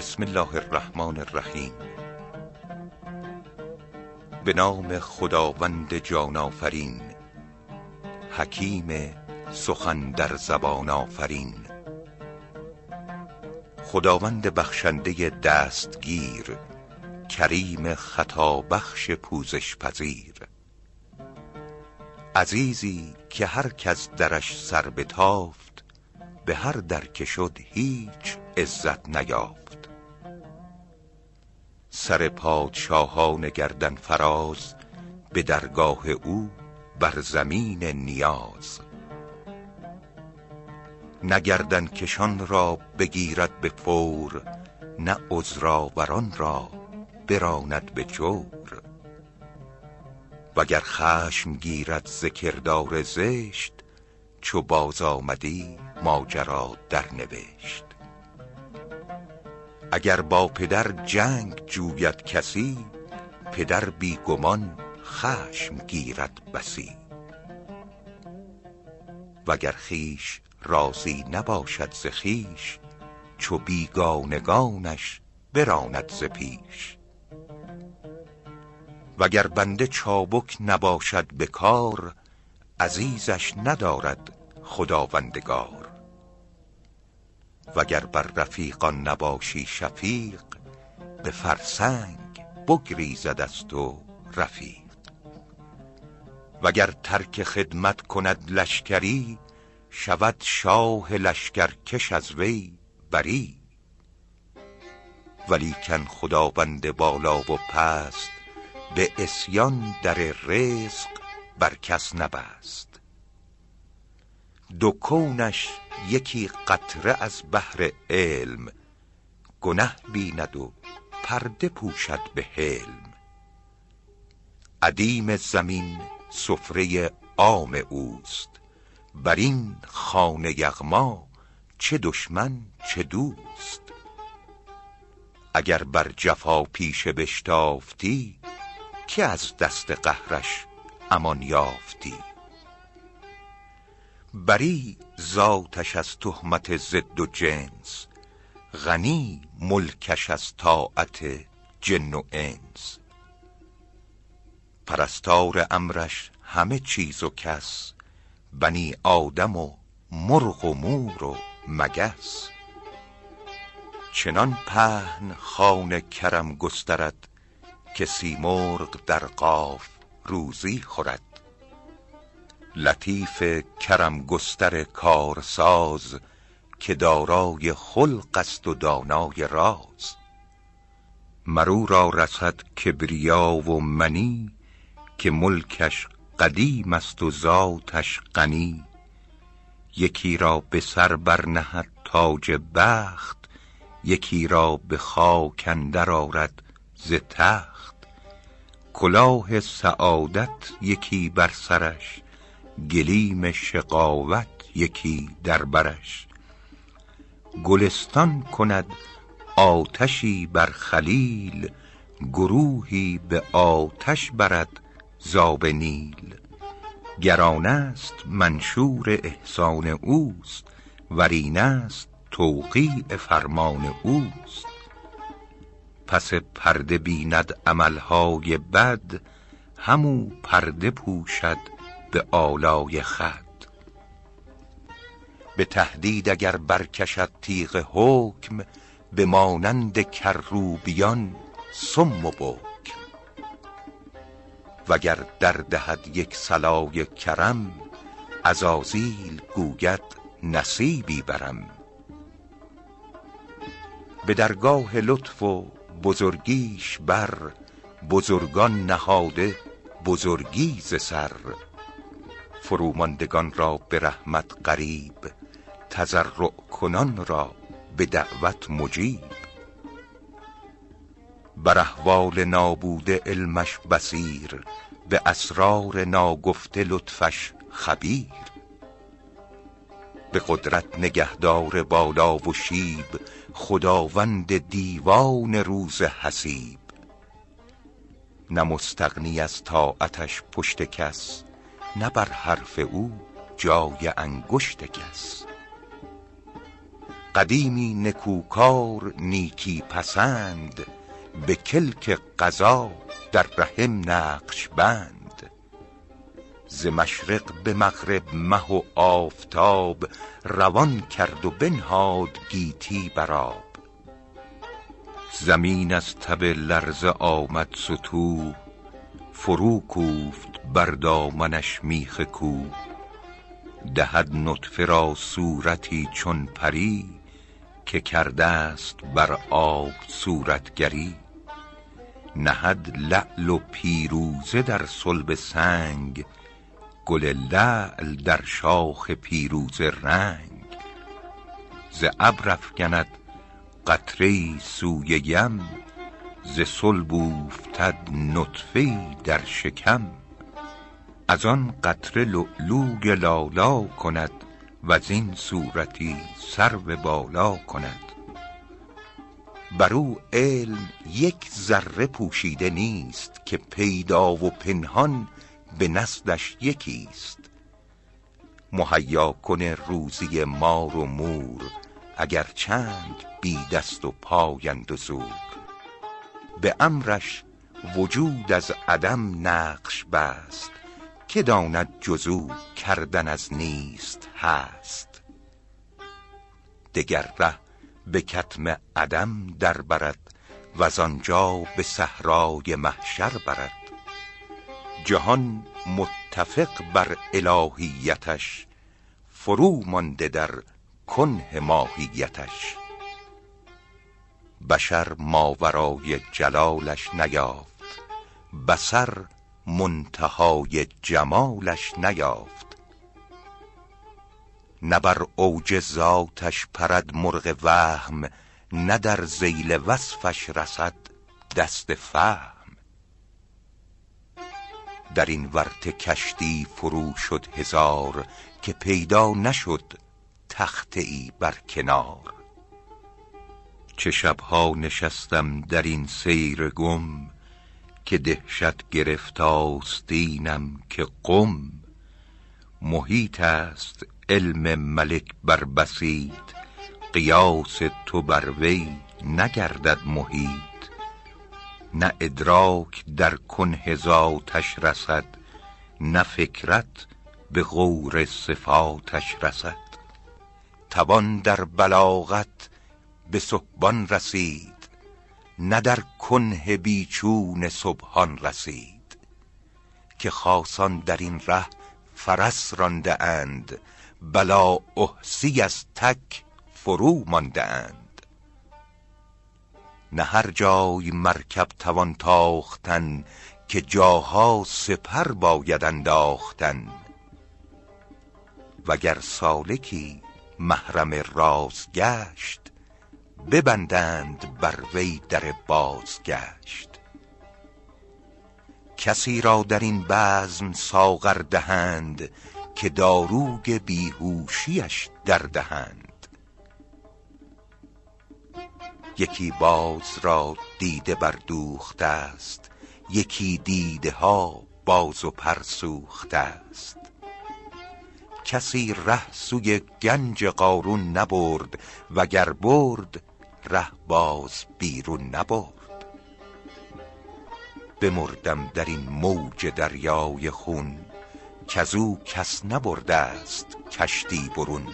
بسم الله الرحمن الرحیم. به نام خداوند جان آفرین. حکیم سخن در زبان آفرین. خداوند بخشنده دستگیر کریم خطا بخش پوزش پذیر عزیزی که هر کس درش سر بتافت به هر در که شد هیچ عزت نیافت. سر پادشاهان گردن فراز به درگاه او بر زمین نیاز. نه کشان را بگیرد به فور نه عذرآوران را براند به جور وگر خشم گیرد ز کردار زشت چو باز آمدی ماجرا در نوشت. اگر با پدر جنگ جوید کسی پدر بی گمان خشم گیرد بسی. وگر خویش راضی نباشد ز خویش چو بیگانگانش براند ز پیش. وگر بنده چابک نباشد به کار عزیزش ندارد خداوندگار. وگر بر رفیقان نباشی شفیق به فرسنگ بگریزد از تو رفیق. وگر ترک خدمت کند لشکری شود شاه لشکرکش از وی بری. ولیکن خداوند بالا و پست به عصیان در رزق بر کس نبست. دو کونش یکی قطره از بحر علم گنه بیند و پرده پوشد به حلم. ادیم زمین سفره عام اوست بر این خانه یغما چه دشمن چه دوست. اگر بر جفا پیشه بشتافتی که از دست قهرش امان یافتی؟ بری ذاتش از تهمت ضد و جنس غنی ملکش از طاعت جن و انس. پرستار امرش همه چیز و کس بنی آدم و مرغ و مور و مگس. چنان پهن خوان کرم گسترد که سیمرغ در قاف روزی خورد. لطیف کرم گستر کارساز که دارای خلق است و دانای راز. مر او را رسد کبریا و منی که ملکش قدیم است و ذاتش غنی. یکی را به سر بر نهد تاج بخت یکی را به خاک اندر آرد ز تخت. کلاه سعادت یکی بر سرش گلیم شقاوت یکی در برش. گلستان کند آتشی بر خلیل گروهی به آتش برد ز آب نیل. گر آن است منشور احسان اوست ور این است توقیع فرمان اوست. پس پرده بیند عمل های بد همو پرده پوشد به آلای خود به تهدید اگر برکشد تیغ حکم به مانند کروبیان صم و بکم. وگر در دهد یک صلای کرم عزازیل گوید نصیبی برم. به درگاه لطف و بزرگیش بر بزرگان نهاده بزرگی ز سر. فروماندگان را به رحمت قریب تضرع کنان را به دعوت مجیب. بر احوال نابوده علمش بصیر به اسرار ناگفته لطفش خبیر. به قدرت نگهدار بالا و شیب خداوند دیوان روز حسیب. نه مستغنی از طاعتش پشت کس نه بر حرف او جای انگشت کس قدیمی نکوکار نیکی پسند به کلک قضا در رحم نقش بند. ز مشرق به مغرب مه و آفتاب روان کرد و بنهاد گیتی براب زمین از تب لرزه آمد ستوه فرو کوفت بر دامنش میخ کوه دهد نطفه را صورتی چون پری که کرده است بر آب صورتگری. نهد لعل و پیروزه در صلب سنگ گل لعل در شاخ پیروزه رنگ. ز ابر افکند قطره سوی یم ز صلب اوفتد نطفه در شکم. از آن قطره لؤلؤی لالا کند وزین صورتی سرو بالا کند. بر او علم یک ذره پوشیده نیست که پیدا و پنهان به نزدش یکیست. مهیا کن روزی مار و مور اگر چند بی دست و پایند و زور. به امرش وجود از عدم نقش بست که داند جز او کردن از نیست هست. دگر ره به کتم عدم در برد وز آنجا به صحرای محشر برد. جهان متفق بر الهیتش فرو مانده در کنه ماهیتش. بشر ماورای جلالش نیافت بصر منتهای جمالش نیافت. نه بر اوج ذاتش پرد مرغ وهم نه در ذیل وصفش رسد دست فهم. در این ورطه کشتی فرو شد هزار که پیدا نشد تخته ای بر کنار. چه شبها نشستم در این سیر گم که دهشت گرفت آستینم که قم. محیط است علم ملک بر بسیط قیاس تو بر وی نگردد محیط. نه ادراک در کنه ذاتش رسد نه فکرت به غور صفاتش رسد. توان در بلاغت به سبحان رسید نه در کنه بیچون سبحان رسید که خاصان در این ره فرس رانده اند بلا احسی از تک فرو مانده اند. نه هر جای مرکب توان تاختن که جاها سپر باید انداختن. وگر سالکی محرم راز گشت ببندند بر وی در بازگشت. کسی را در این بزم ساغر دهند که داروگ بیهوشیش در دهند. یکی باز را دیده بردوخته است یکی دیده ها باز و پر سوخته است. کسی ره سوی گنج قارون نبرد وگر برد ره باز بیرون نبرد. بمردم در این موج دریای خون کزو کس نبرده است کشتی برون.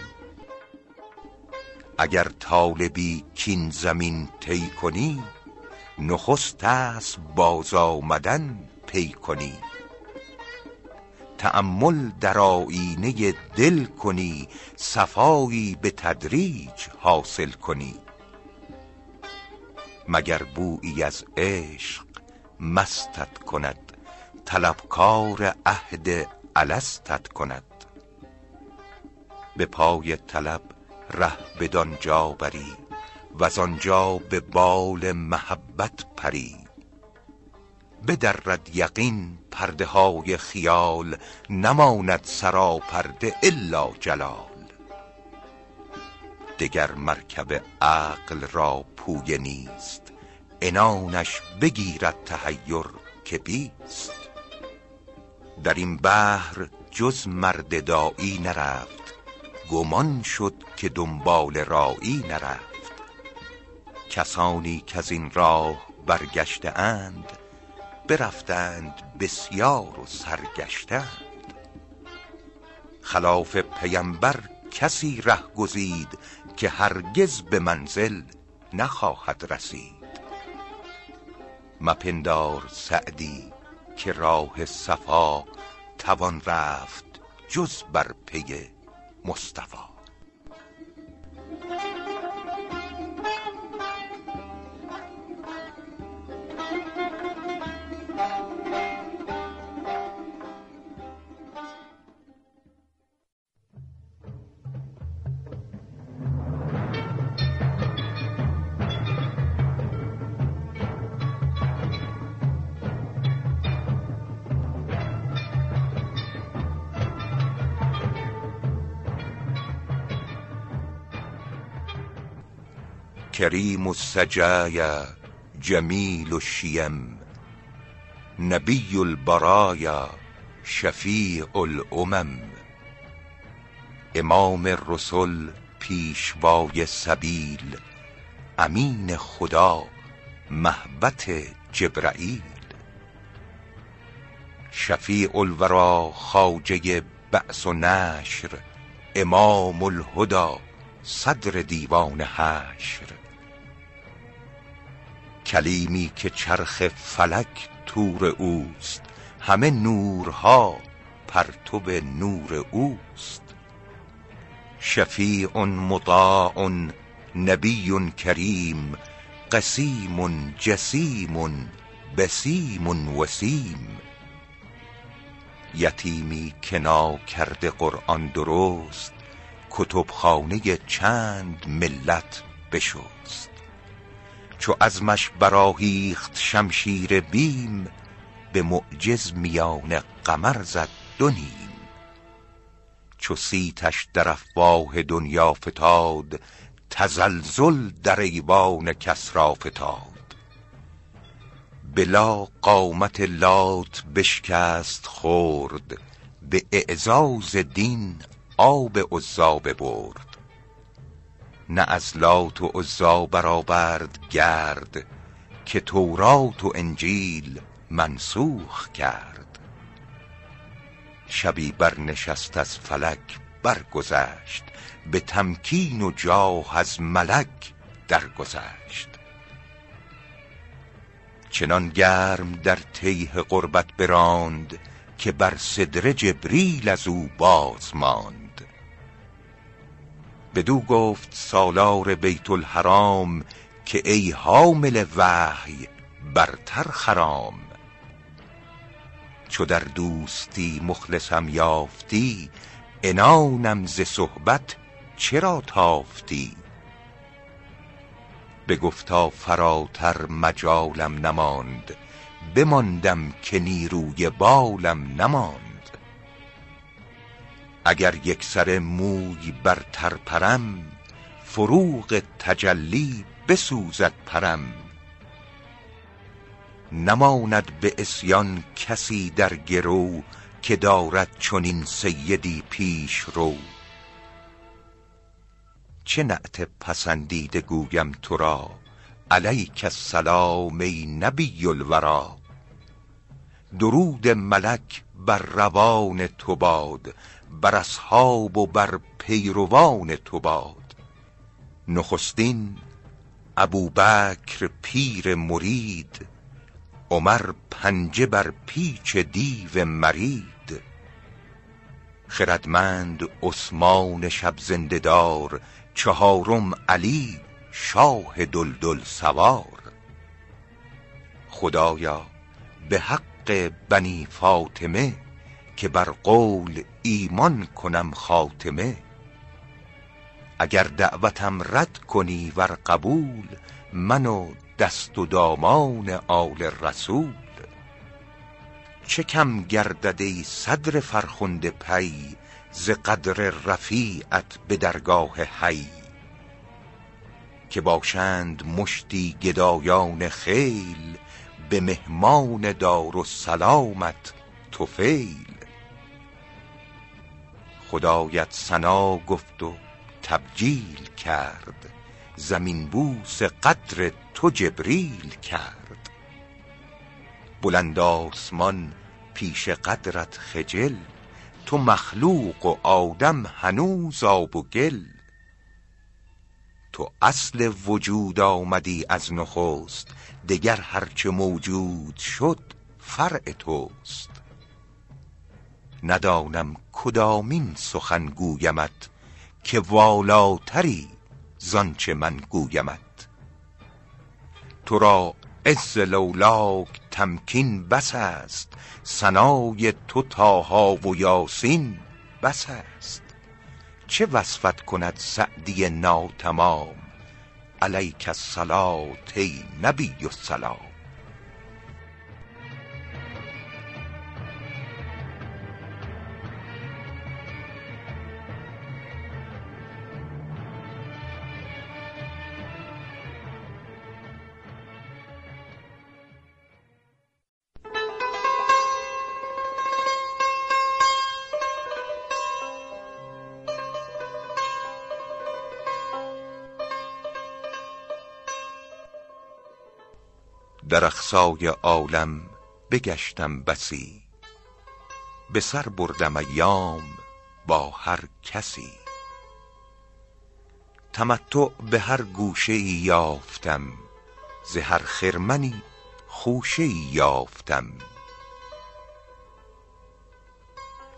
اگر طالبی کین زمین طی کنی نخست است باز آمدن پی کنی. تأمل در آیینه دل کنی صفایی به تدریج حاصل کنی. مگر بویی از عشق مستت کند؟ طلبکار عهد الستت کند. به پای طلب ره بدان جا بری وز آنجا به بال محبت پری. بدرد یقین پرده های خیال نماند سراپرده الا جلال. دگر مرکب عقل را پویه نیست. عنانش بگیرد تحیر که بیست. در این بحر جز مرد دایی نرفت. گمان شد که دنبال رایی نرفت. کسانی که از این راه برگشته اند برفتند بسیار و سرگشتند خلاف پیمبر کسی ره گزید که هرگز به منزل نخواهد رسید. مپندار سعدی که راه صفا توان رفت جز بر پی مصطفی. کریم السجایا جمیل الشیم نبی البرایا شفیع الامم امام رسل پیشوای سبیل امین خدا محبت جبرائیل شفیع الورا خواجه بعث و نشر امام الهدی صدر دیوان حشر. کلیمی که چرخ فلک تور اوست. همه نورها پرتو نور اوست. شفیع مطاع نبی کریم قسیم جسیم بسیم وسیم. یتیمی که کرده قرآن درست کتبخانه چند ملت بشست. چو عزمش براهیخت شمشیر بیم به معجز میان قمر زد دو نیم. چو سیتش در افواه دنیا فتاد تزلزل در ایوان کسری فتاد. بلا قامت لات بشکست خورد به اعزاز دین آب عزا ببرد نه از لات و عزا برآورد گرد که تورات و انجیل منسوخ کرد. شبی برنشست از فلک برگذشت به تمکین و جاه از ملک درگذشت. چنان گرم در تیه قربت براند که بر صدر جبریل از او باز ماند. بدو گفت سالار بیت الحرام که ای حامل وحی برتر خرام. چو در دوستی مخلصم یافتی عنانم ز صحبت چرا تافتی؟ بگفتا فراتر مجالم نماند بماندم که نیروی بالم نماند. اگر یک سر موی بر تر پرم فروغ تجلی بسوزد پرم. نماند به اسیان کسی در گرو که دارد چنین سیدی پیش رو. چه نعت پسندیده گویم تو را؟ علیک السلام ای نبی الورا. درود ملک بر روان تو باد بر اصحاب و بر پیروان تو باد. نخستین ابوبکر پیر مرید عمر پنجه بر پیچ دیو مرید. خردمند عثمان شب زنده دار چهارم علی شاه دلدل سوار. خدایا به حق بنی فاطمه که بر قول ایمان کنم خاتمه. اگر دعوتم رد کنی ور قبول من و دست و دامان آل رسول. چه کم گردد صدر فرخنده پی ز قدر رفیعت به درگاه حی. که باشند مشتی گدایان خیل به مهمان دار و سلامت طفیل خدایت سنا گفت و تبجیل کرد. زمین بوس قدر تو جبریل کرد. بلند آسمان پیش قدرت خجل تو مخلوق و آدم هنوز آب و گل. تو اصل وجود آمدی از نخست دگر هرچه موجود شد فرع توست. ندانم کدامین سخن گویمت که والاتری زانچه من گویمت. تو را عز لولاک تمکین بس است ثنای تو تاها و یاسین بس است. چه وصفت کند سعدی ناتمام؟ علیک الصلاة ای نبی السلام. در اقصای عالم بگشتم بسی. به سر بردم ایام با هر کسی. تمتع به هر گوشه یافتم ز هر خرمنی خوشه یافتم.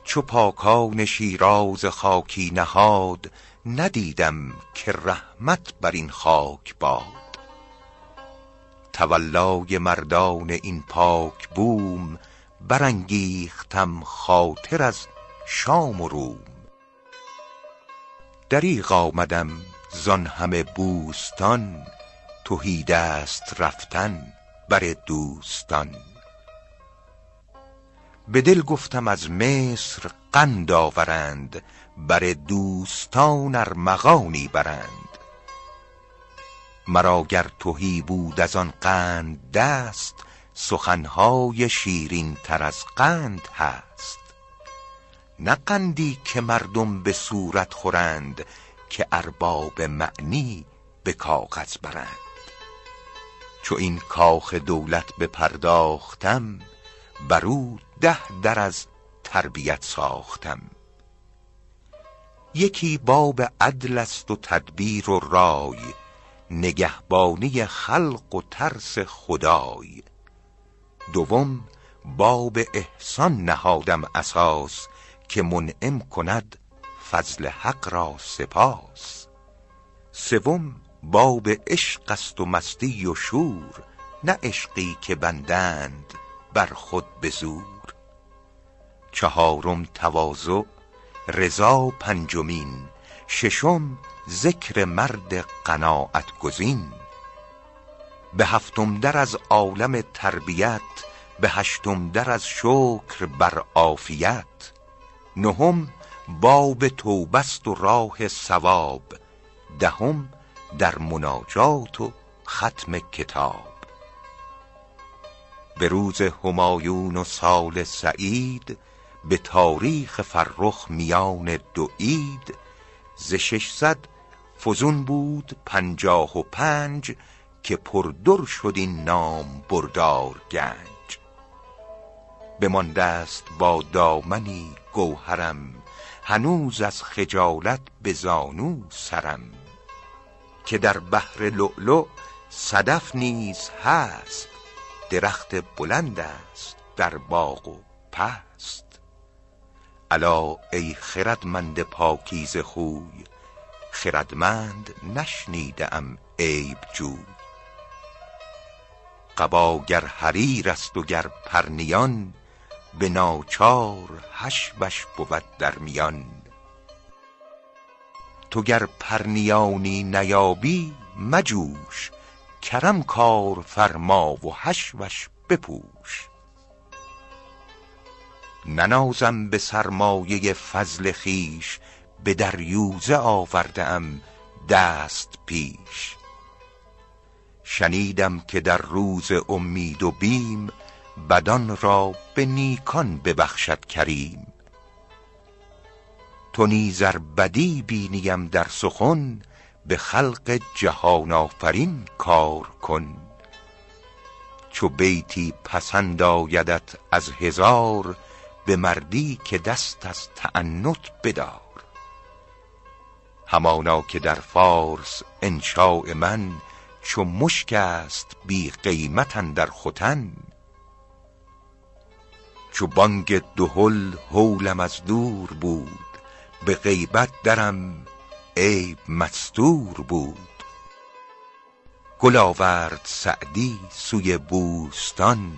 چو پاکان شیراز خاکی نهاد ندیدم که رحمت بر این خاک باد. تولای مردان این پاک بوم برانگیختم خاطر از شام و روم. دریغ آمدم زان همه بوستان تهی دست رفتن بر دوستان. به دل گفتم از مصر قند آورند بر دوستان ارمغانی برند. مرا گر تهی بود از آن قند دست سخنهای شیرین تر از قند هست. نه قندی که مردم به صورت خورند که ارباب معنی به کاغذ برند. چو این کاخ دولت بپرداختم بر او ده در از تربیت ساختم. یکی باب عدل است و تدبیر و رای نگهبانی خلق و ترس خدای. دوم باب احسان نهادم اساس که منعم کند فضل حق را سپاس. سوم باب عشق است و مستی و شور نه عشقی که بندند بر خود به زور. چهارم تواضع رضا پنجمین ششم ذکر مرد قناعت گزین به هفتم در از عالم تربیت به هشتم در از شکر بر عافیت. نهم باب توبست و راه ثواب دهم در مناجات و ختم کتاب. به روز همایون و سال سعید به تاریخ فرخ میان دو عید ز ششصد فزون بود پنجاه و پنج که پردر شد این نام بردار گنج. بمانده است با دامنی گوهرم هنوز از خجالت به زانو سرم. که در بحر لؤلؤ صدف نیز هست درخت بلند است در باغ و پست الا ای خردمند پاکیزه خوی خردمند نشنیده ام عیب جوی. قبا گر حریر است و گر پرنیان به ناچار حشوش بود در میان. تو گر پرنیانی نیابی مجوش کرم کار فرما و حشوش بپوش ننازم به سرمایه فضل خویش به دریوزه آورده ام دست پیش. شنیدم که در روز امید و بیم بدان را به نیکان ببخشد کریم. تو نیزر بدی بینیم در سخن به خلق جهان آفرین کار کن. چو بیتی پسند آیدت از هزار به مردی که دست از تعنت بدار. همانا که در فارس انشاء من چو مشک است بی قیمت در ختن. چو بانگ دهل هولم از دور بود به غیبت درم عیب مستور بود. گل آورد سعدی سوی بوستان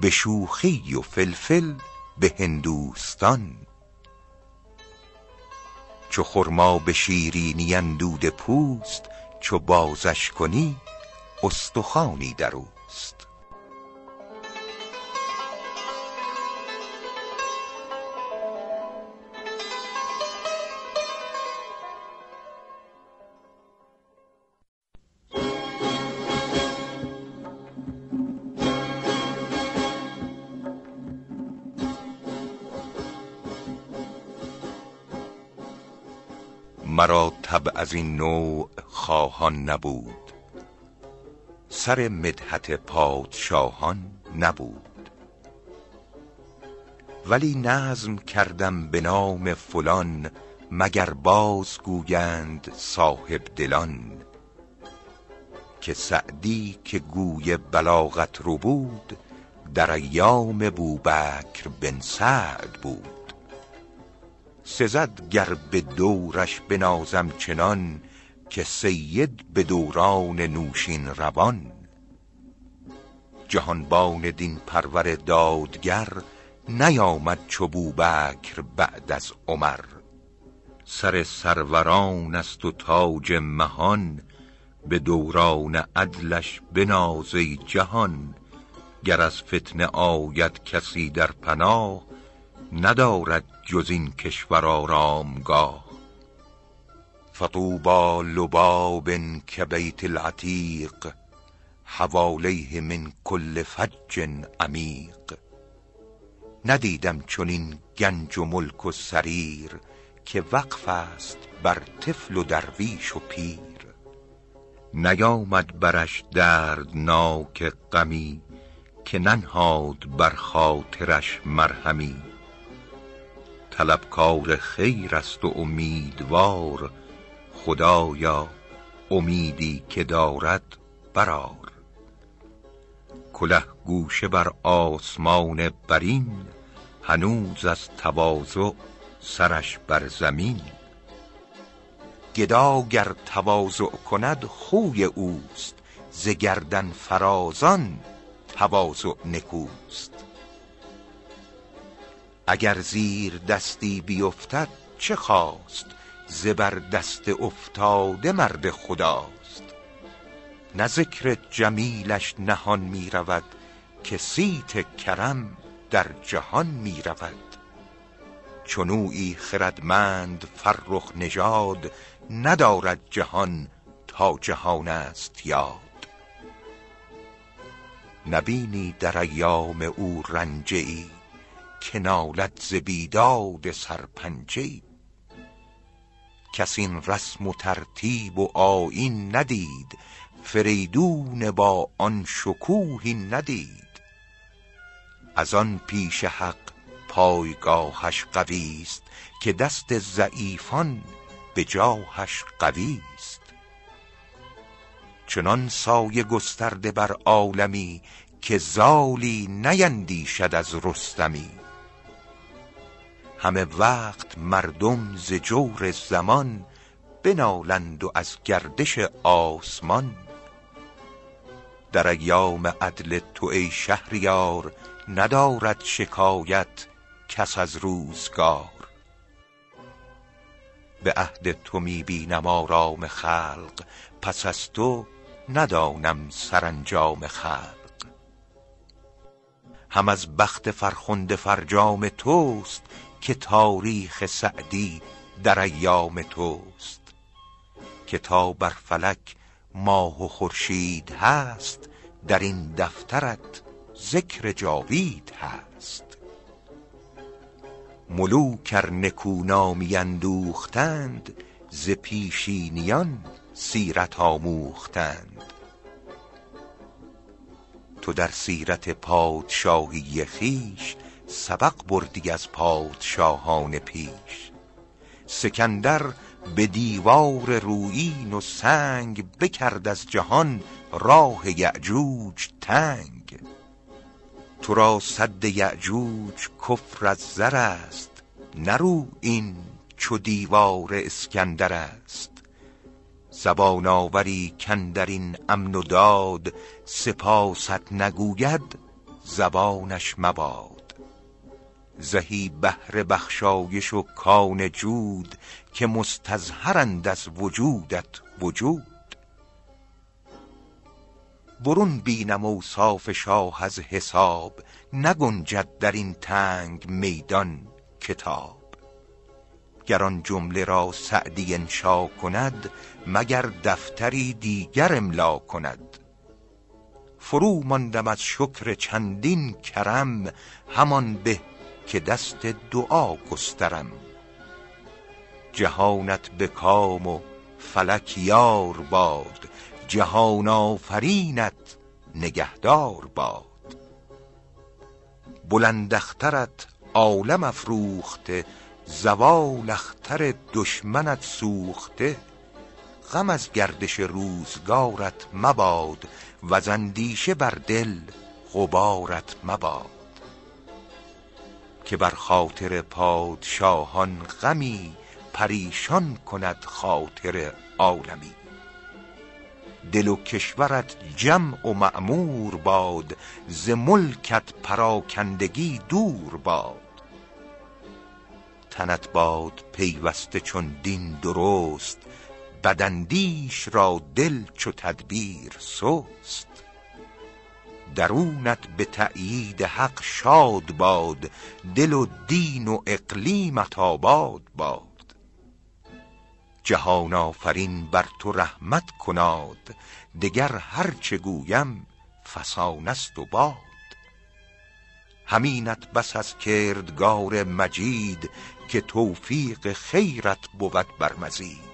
به شوخی و فلفل به هندوستان. چو خرما به شیرینی اندود پوست چو بازش کنی استخوانی در مرا طبع از این نوع خواهان نبود. سر مدحت پادشاهان نبود. ولی نظم کردم به نام فلان مگر باز گویند صاحب دلان. که سعدی که گوی بلاغت رو بود در ایام بوبکر بن سعد بود. سزد گر به دورش بنازم چنان که سید به دوران نوشین روان. جهانبان دین پرور دادگر نیامد چو بوبکر بعد از عمر. سر سروران است و تاج مهان به دوران عدلش بناز ای جهان. گر از فتنه آید کسی در پناه ندارد جز این کشور آرامگاه. فطوبی لباب کبیت العتیق حوالیه من کل فج عمیق. ندیدم چنین گنج و ملک و سریر که وقف است بر طفل و درویش و پیر. نیامد برش دردناک غمی که ننهاد بر خاطرش مرهمی. طلبکار خیر است و امیدوار. خدایا امیدی که دارد برآر. کله گوشه بر آسمان برین هنوز از تواضع سرش بر زمین. گدا گر تواضع کند خوی اوست ز گردن فرازان تواضع نکوست. اگر زیر دستی بیفتد چه خواست؟ زبر دست افتاده مرد خداست. نه ذکر جمیلش نهان می رود که صیت کرم در جهان می رود. چنویی خردمند فرخ نژاد ندارد جهان تا جهان است یاد. نبینی در ایام او رنجه ای که نالد ز بیداد سرپنجه کس این رسم و ترتیب و آیین ندید فریدون با آن شکوهی ندید. از آن پیش حق پایگاهش قوی است که دست ضعیفان به جاهش قوی است چنان سایه گسترده بر عالمی که زالی نیندیشد از رستمی. همه وقت مردم ز جور زمان بنالند و از گردش آسمان. در ایام عدل تو ای شهریار ندارد شکایت کس از روزگار. به عهد تو می بینم آرام خلق پس از تو ندانم سرانجام خلق. هم از بخت فرخنده فرجام توست که تاریخ سعدی در ایام توست. که تا بر فلک ماه و خورشید هست در این دفترت ذکر جاوید هست. ملوکر نکونامی اندوختند ز پیشینیان سیرت آموختند. تو در سیرت پادشاهی خیش سبق بردی از پادشاهان پیش. سکندر به دیوار رویین و سنگ بکرد از جهان راه یعجوج تنگ. تو را سد یعجوج کفر از زر است نه این چو دیوار اسکندر است. زبان آوری کاندرین امن و داد سپاست نگوید زبانش مباد. زهی بهر بخشایش و کان جود که مستظهرند از وجودت وجود. برون بینم اوصاف شاه از حساب نگنجد در این تنگ میدان کتاب. گر آن جمله را سعدی انشا کند مگر دفتری دیگر املا کند. فرو ماندم از شکر چندین کرم همان به که دست دعا گسترم. جهانت به کام و فلک یار باد جهان آفرینت نگهدار باد. بلند اخترت عالم افروخته زوال اختر دشمنت سوخته. غم از گردش روزگارت مباد و اندیشه بر دل غبارت مباد. که بر خاطر پادشاهان غمی پریشان کند خاطر عالمی. دل و کشورت جمع و معمور باد ز ملکت پراکندگی دور باد. تنت باد پیوسته چون دین درست بداندیش را دل چو تدبیر سست. درونت به تأیید حق شاد باد دل و دین و اقلیمت آباد باد. جهان آفرین بر تو رحمت کناد دگر هرچه گویم فسانه است و باد. همینت بس از کردگار مجید که توفیق خیرت بود بر مزید.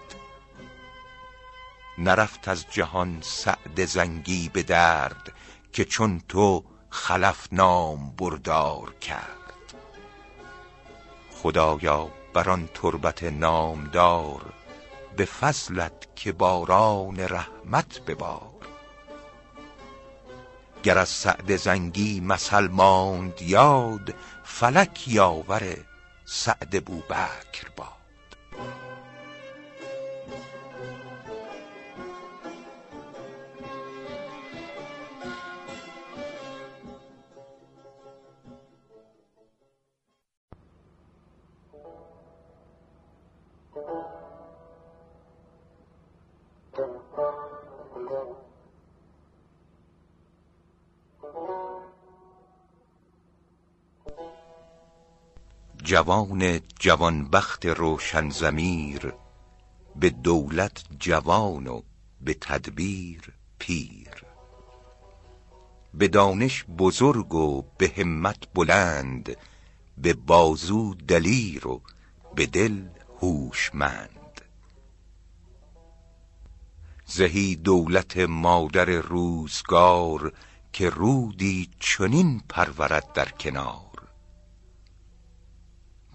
نرفت از جهان سعد زنگی به درد که چون تو خلف نام بردار کرد. خدایا بر آن تربت نامدار به فضلت که باران رحمت ببار. گر از سعد زنگی مثل ماند یاد فلک یاور سعد بوبکر باد جوان جوانبخت روشن زمیر به دولت جوان و به تدبیر پیر. به دانش بزرگ و به همت بلند به بازو دلیر و به دل هوشمند. زهی دولت مادر روزگار که رودی چنین پرورد در کنار.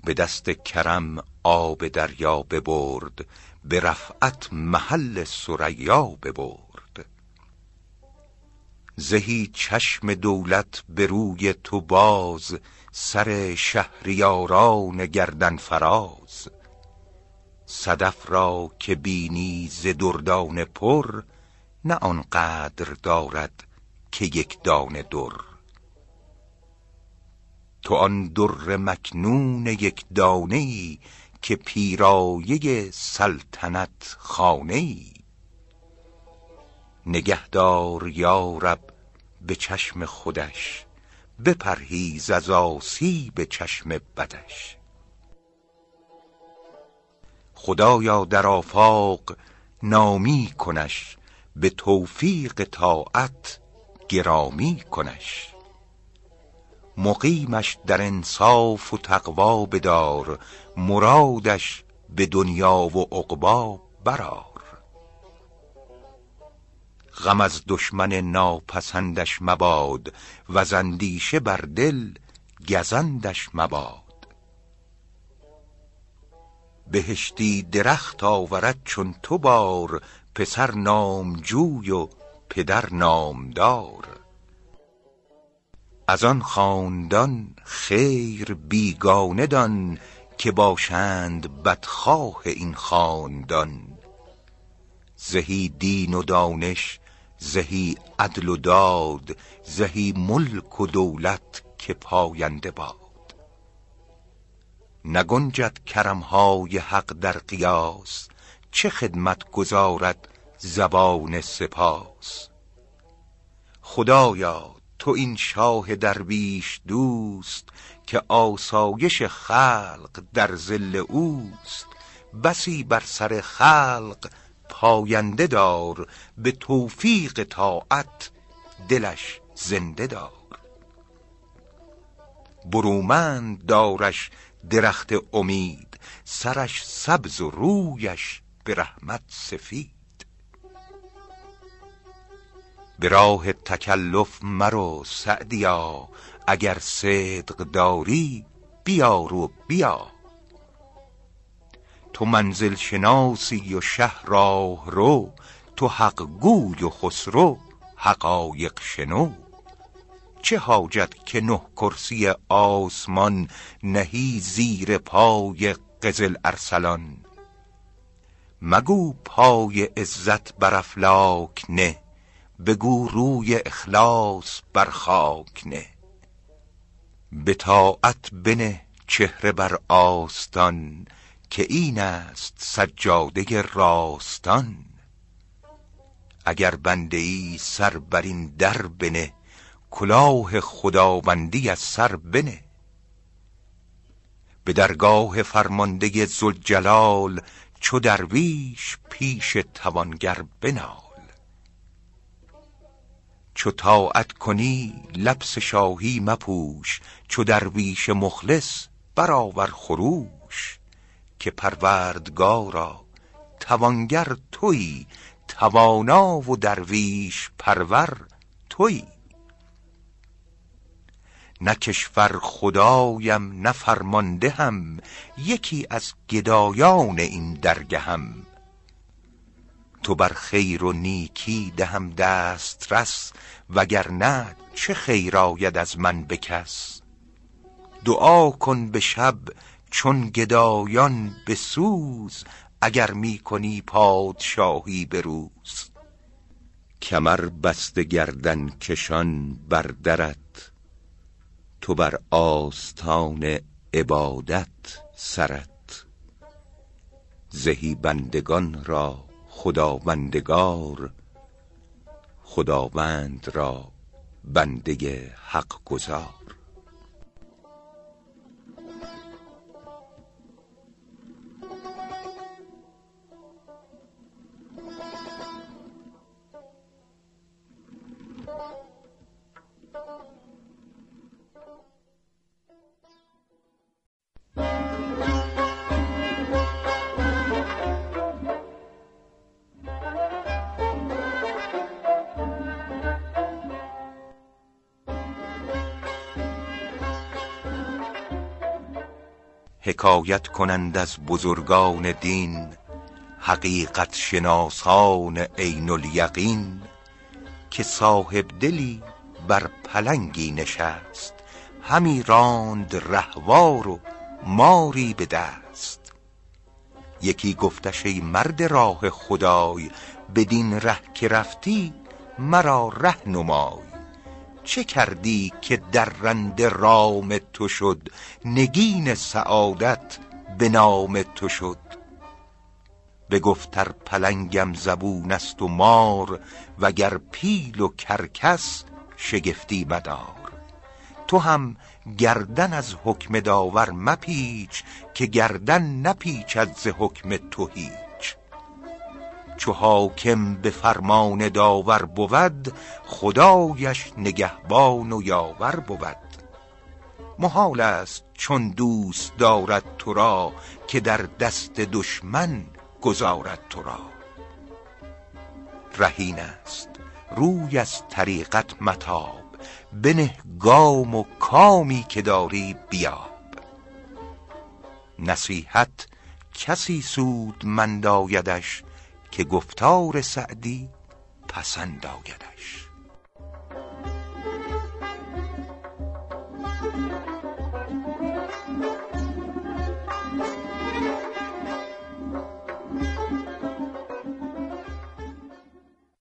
به دست کرم آب دریا ببرد به رفعت محل سریا ببرد. زهی چشم دولت به روی تو باز سر شهریاران گردن فراز. صدف را که بینی ز دردان پر نه آنقدر دارد که یک دانه در. تو آن در مکنون یک دانه ای که پیرایه سلطنت خانه ای نگهدار یارب به چشم خودش بپرهیز از به چشم بدش. خدایا در آفاق نامی کنش به توفیق طاعت گرامی کنش. مقیمش در انصاف و تقوا بدار مرادش به دنیا و عقبا برار غم از دشمن ناپسندش مباد و زندیشه بر دل گزندش مباد. بهشتی درخت آورد چون تو بار پسر نامجوی و پدر نامدار. از آن خاندان خیر بیگانه دان که باشند بدخواه این خاندان. زهی دین و دانش زهی عدل و داد زهی ملک و دولت که پاینده باد. نگنجد کرمهای حق در قیاس چه خدمت گذارد زبان سپاس. خدایا تو این شاه درویش دوست که آسایش خلق در زل اوست. بسی بر سر خلق پاینده دار به توفیق طاعت دلش زنده دار. برومند دارش درخت امید سرش سبز و رویش به رحمت سفید. به راه تکلف مرو سعدیا اگر صدق داری بیار و بیا. تو منزل شناسی و شه راه رو تو حق گوی و خسرو حقایق شنو. چه حاجت که نه کرسی آسمان نهی زیر پای قزل ارسلان؟ مگو پای عزت بر افلاک نه. بگو روی اخلاص بر خاک نه. به طاعت بنه چهره بر آستان که این است سجاده راستان. اگر بنده ای سر بر این در بنه کلاه خداوندی از سر بنه. به درگاه فرمانده زلجلال چو درویش پیش توانگر بنال. چو طاعت کنی لبس شاهی مپوش چو درویش مخلص برآور خروش. که پروردگارا توانگر تویی توانا و درویش پرور تویی نه کشور خدایم نه هم یکی از گدایان این درگهم. تو بر خیر و نیکی دهم دست رس وگرنه چه خیر آید از من بکس دعا کن به شب چون گدایان به سوز اگر می کنی پادشاهی به روز. کمر بسته گردن کشان بر درت تو بر آستان عبادت سرت. زهی بندگان را خداوندگار خداوند را بنده حق گزار. حکایت کنند از بزرگان دین حقیقت شناسان عین الیقین که صاحب دلی بر پلنگی نشست همی راند رهوار و ماری به دست. یکی گفتش ای مرد راه خدای بدین ره که رفتی مرا ره نمای. چه کردی که در رند رام تو شد؟ نگین سعادت به نام تو شد. بگفتر پلنگم زبون است و مار وگر پیل و کرکس شگفتی مدار. تو هم گردن از حکم داور مپیچ که گردن نپیچد ز حکم تو هیچ. چو حاکم به فرمان داور بود خدایش نگهبان و یاور بود. محال است چون دوست دارد تو را که در دست دشمن گذارد تو را. رهین است روی از طریقت متاب بنه گام و کامی که داری بیاب. نصیحت کسی سود مند آیدش که گفتار سعدی پسند آیدش.